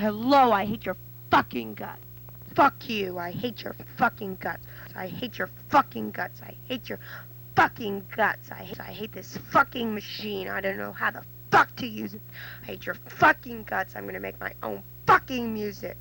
Hello, I hate your fucking guts. Fuck you. I hate your fucking guts. I hate your fucking guts. I hate your fucking guts. I hate, I hate this fucking machine. I don't know how the fuck to use it. I hate your fucking guts. I'm gonna make my own fucking music.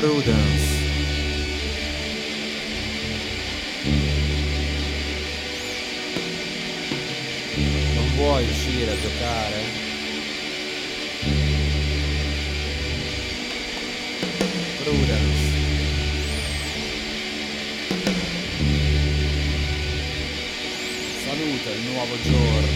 Prudence. Non vuoi uscire a giocare? Prudence. Saluta il nuovo giorno.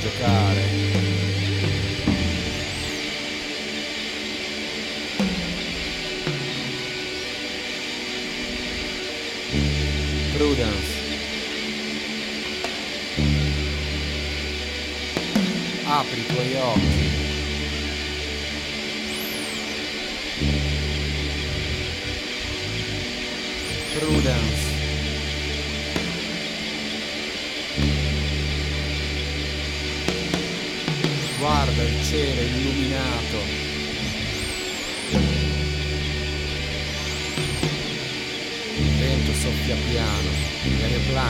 Giocare?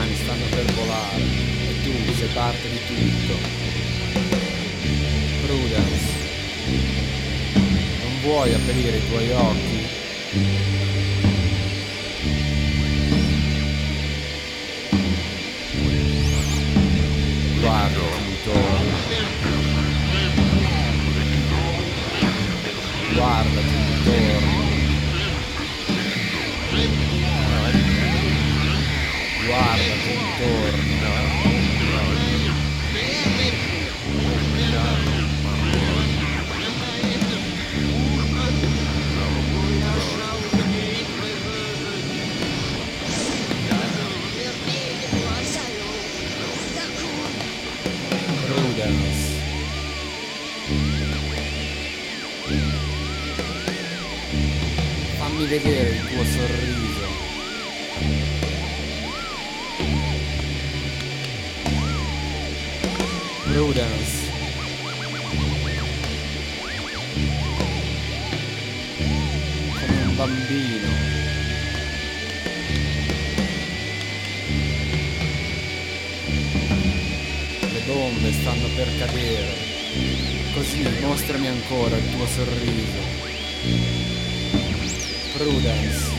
Aeroplani stanno per volare e tu sei parte di tutto. Prudence, non vuoi aprire i tuoi occhi? Fammi vedere il tuo sorriso. Prudence. Come un bambino. Le bombe stanno per cadere. Così mostrami ancora il tuo sorriso. Prudence.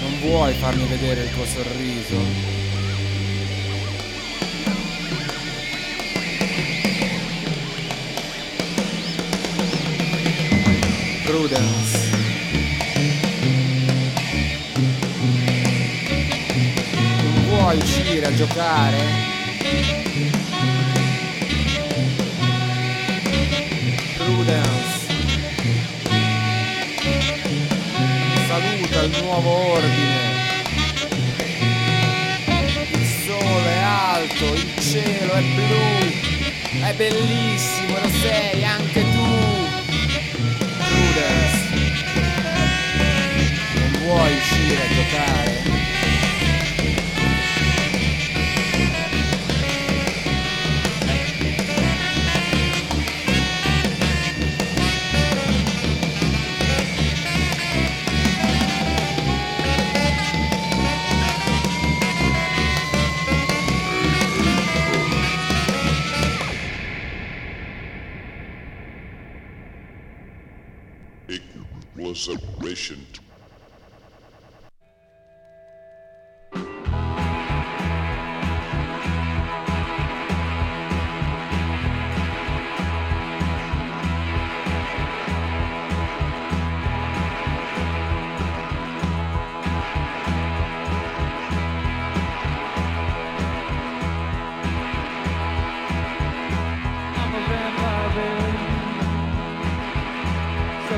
Non vuoi farmi vedere il tuo sorriso? Prudence. Non vuoi uscire a giocare? Prudence. Saluta il nuovo ordine. Il sole è alto, il cielo è blu. È bellissimo, lo sei anche tu. Non vuoi uscire a giocare?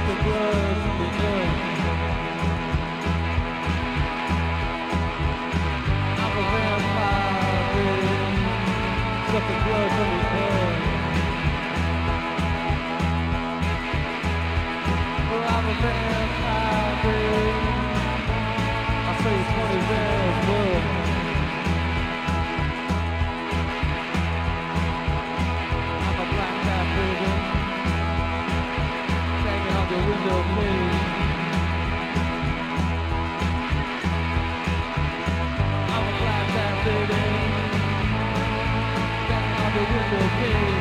Baby. Sucking blood the earth. okay.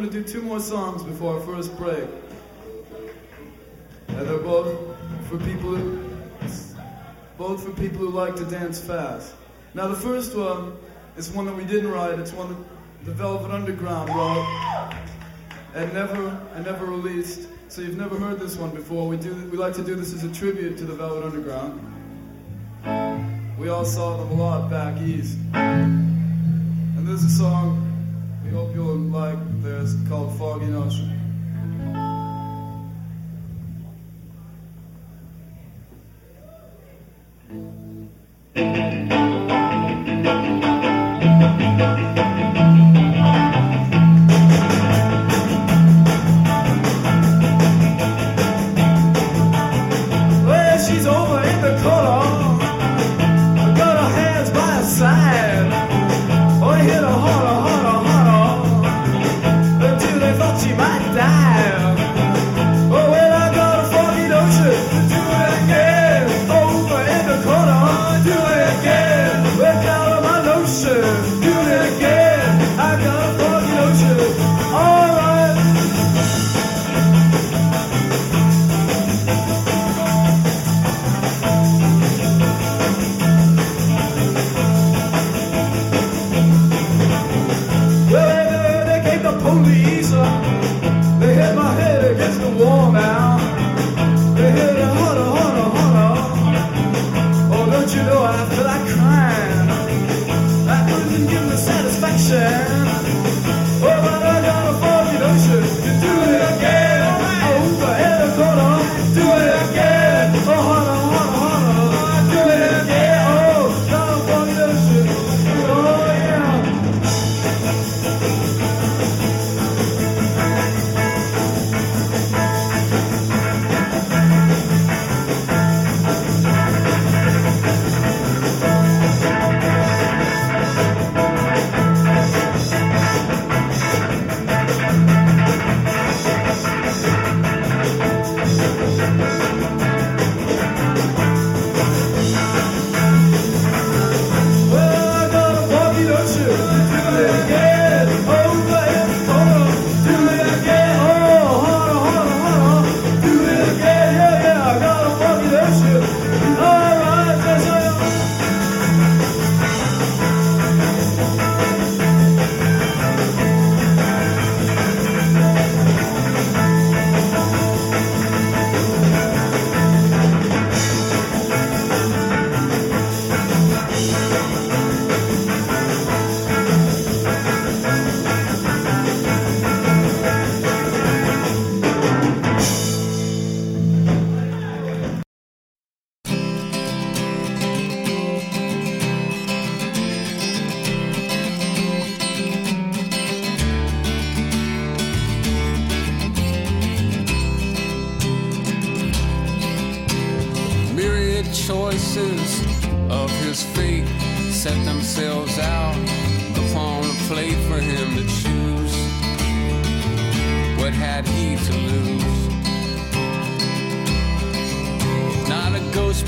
We're gonna do two more songs before our first break. And they're both for people who both for people who like to dance fast. Now the first one is one that we didn't write, it's one that the Velvet Underground wrote and never and never released. So you've never heard this one before. We do we like to do this as a tribute to the Velvet Underground. We all saw them a lot back east. And there's a song hope you'll like this called Foggy Notion.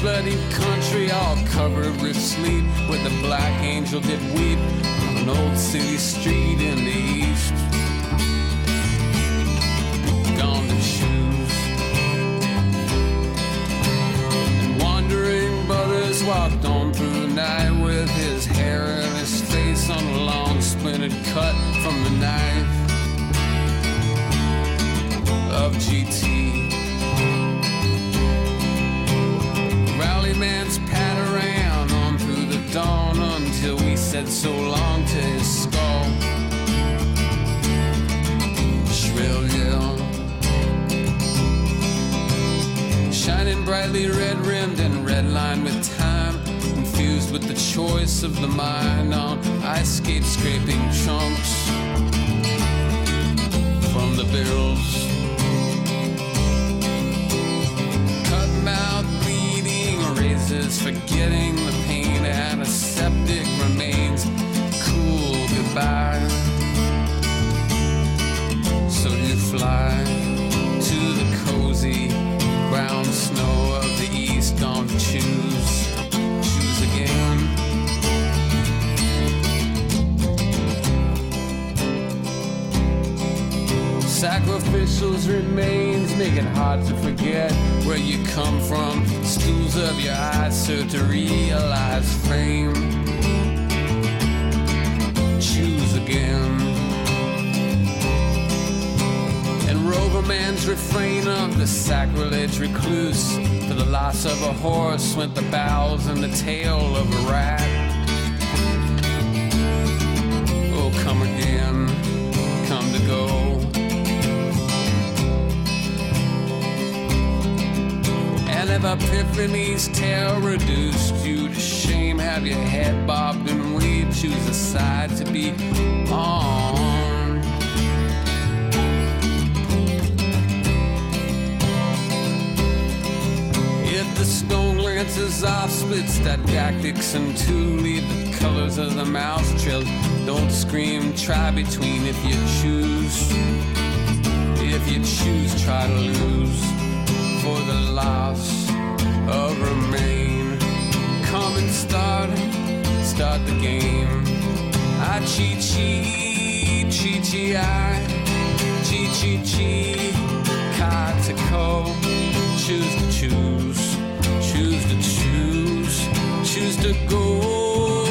Bloody country all covered with sleep, where the black angel did weep on an old city street in the east. Gone to choose. And wandering brothers walked on through the night with his hair and his face on a long splintered cut from the knife of GT. Rallyman's pat around on through the dawn until we said so long to his skull. Shrill yell. Shining brightly red rimmed and red lined with time. Infused with the choice of the mind on ice skate scraping chunks from the barrels. Razors forgetting the pain. Antiseptic remains cool goodbye. So you fly to the cozy brown snow of the east. Don't choose Sacrificial's remains make it hard to forget where you come from. Stools of your eyes serve to realize fame. Choose again. And Rover Man's refrain of the sacrilege recluse. For the loss of a horse went the bowels and the tail of a rat. If Epiphany's tale reduced you to shame, have your head bobbed and weave, choose a side to be on. If the stone glances off, splits didactics in two, leave the colors of the mouse trails. Don't scream, try between if you choose. If you choose, try to lose for the loss of remain. Come and start, start the game. Ah, I cheat, cheat, cheat, cheat, ah. I cheat, cheat, cheat. Katako, choose to choose, choose to choose, choose to go.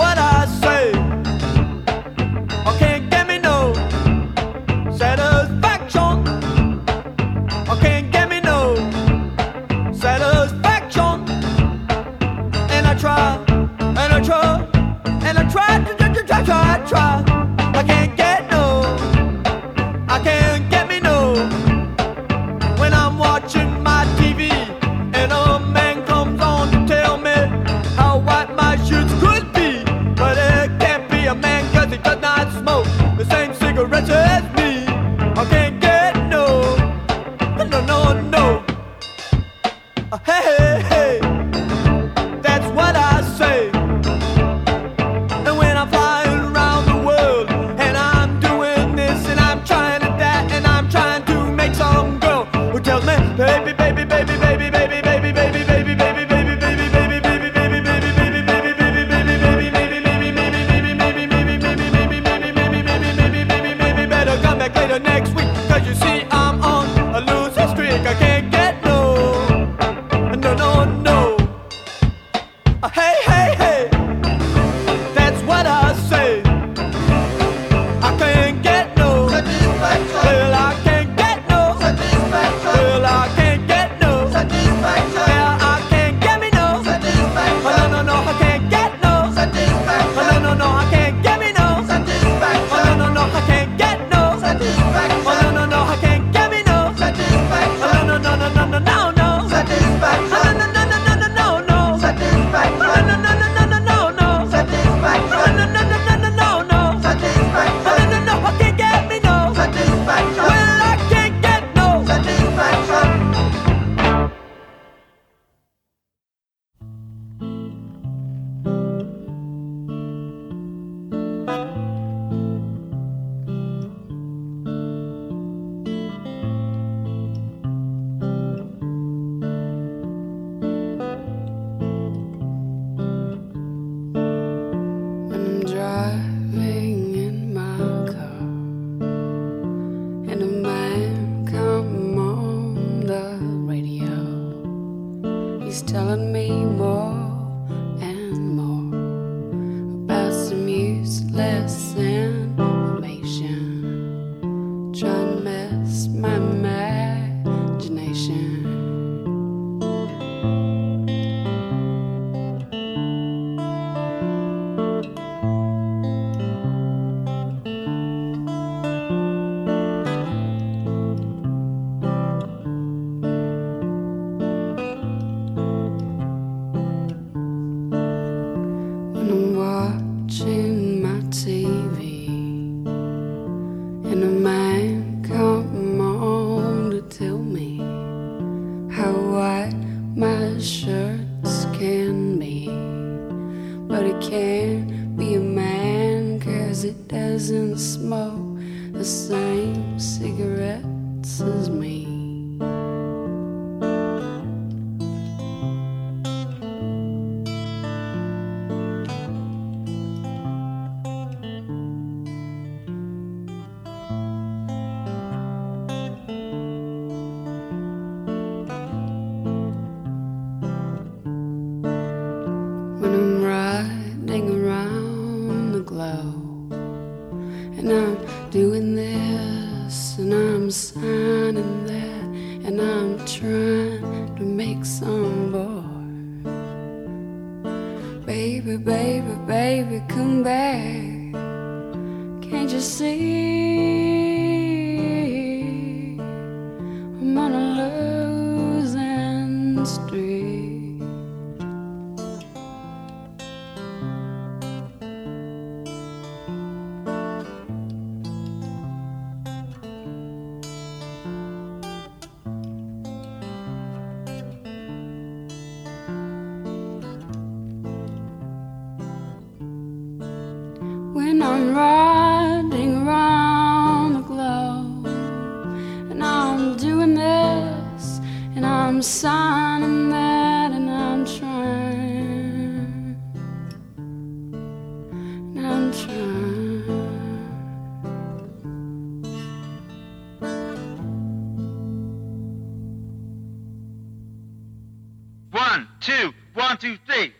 What I shirts can be, but it can't be a man, cause it doesn't smoke the same cigarettes as me. two, three.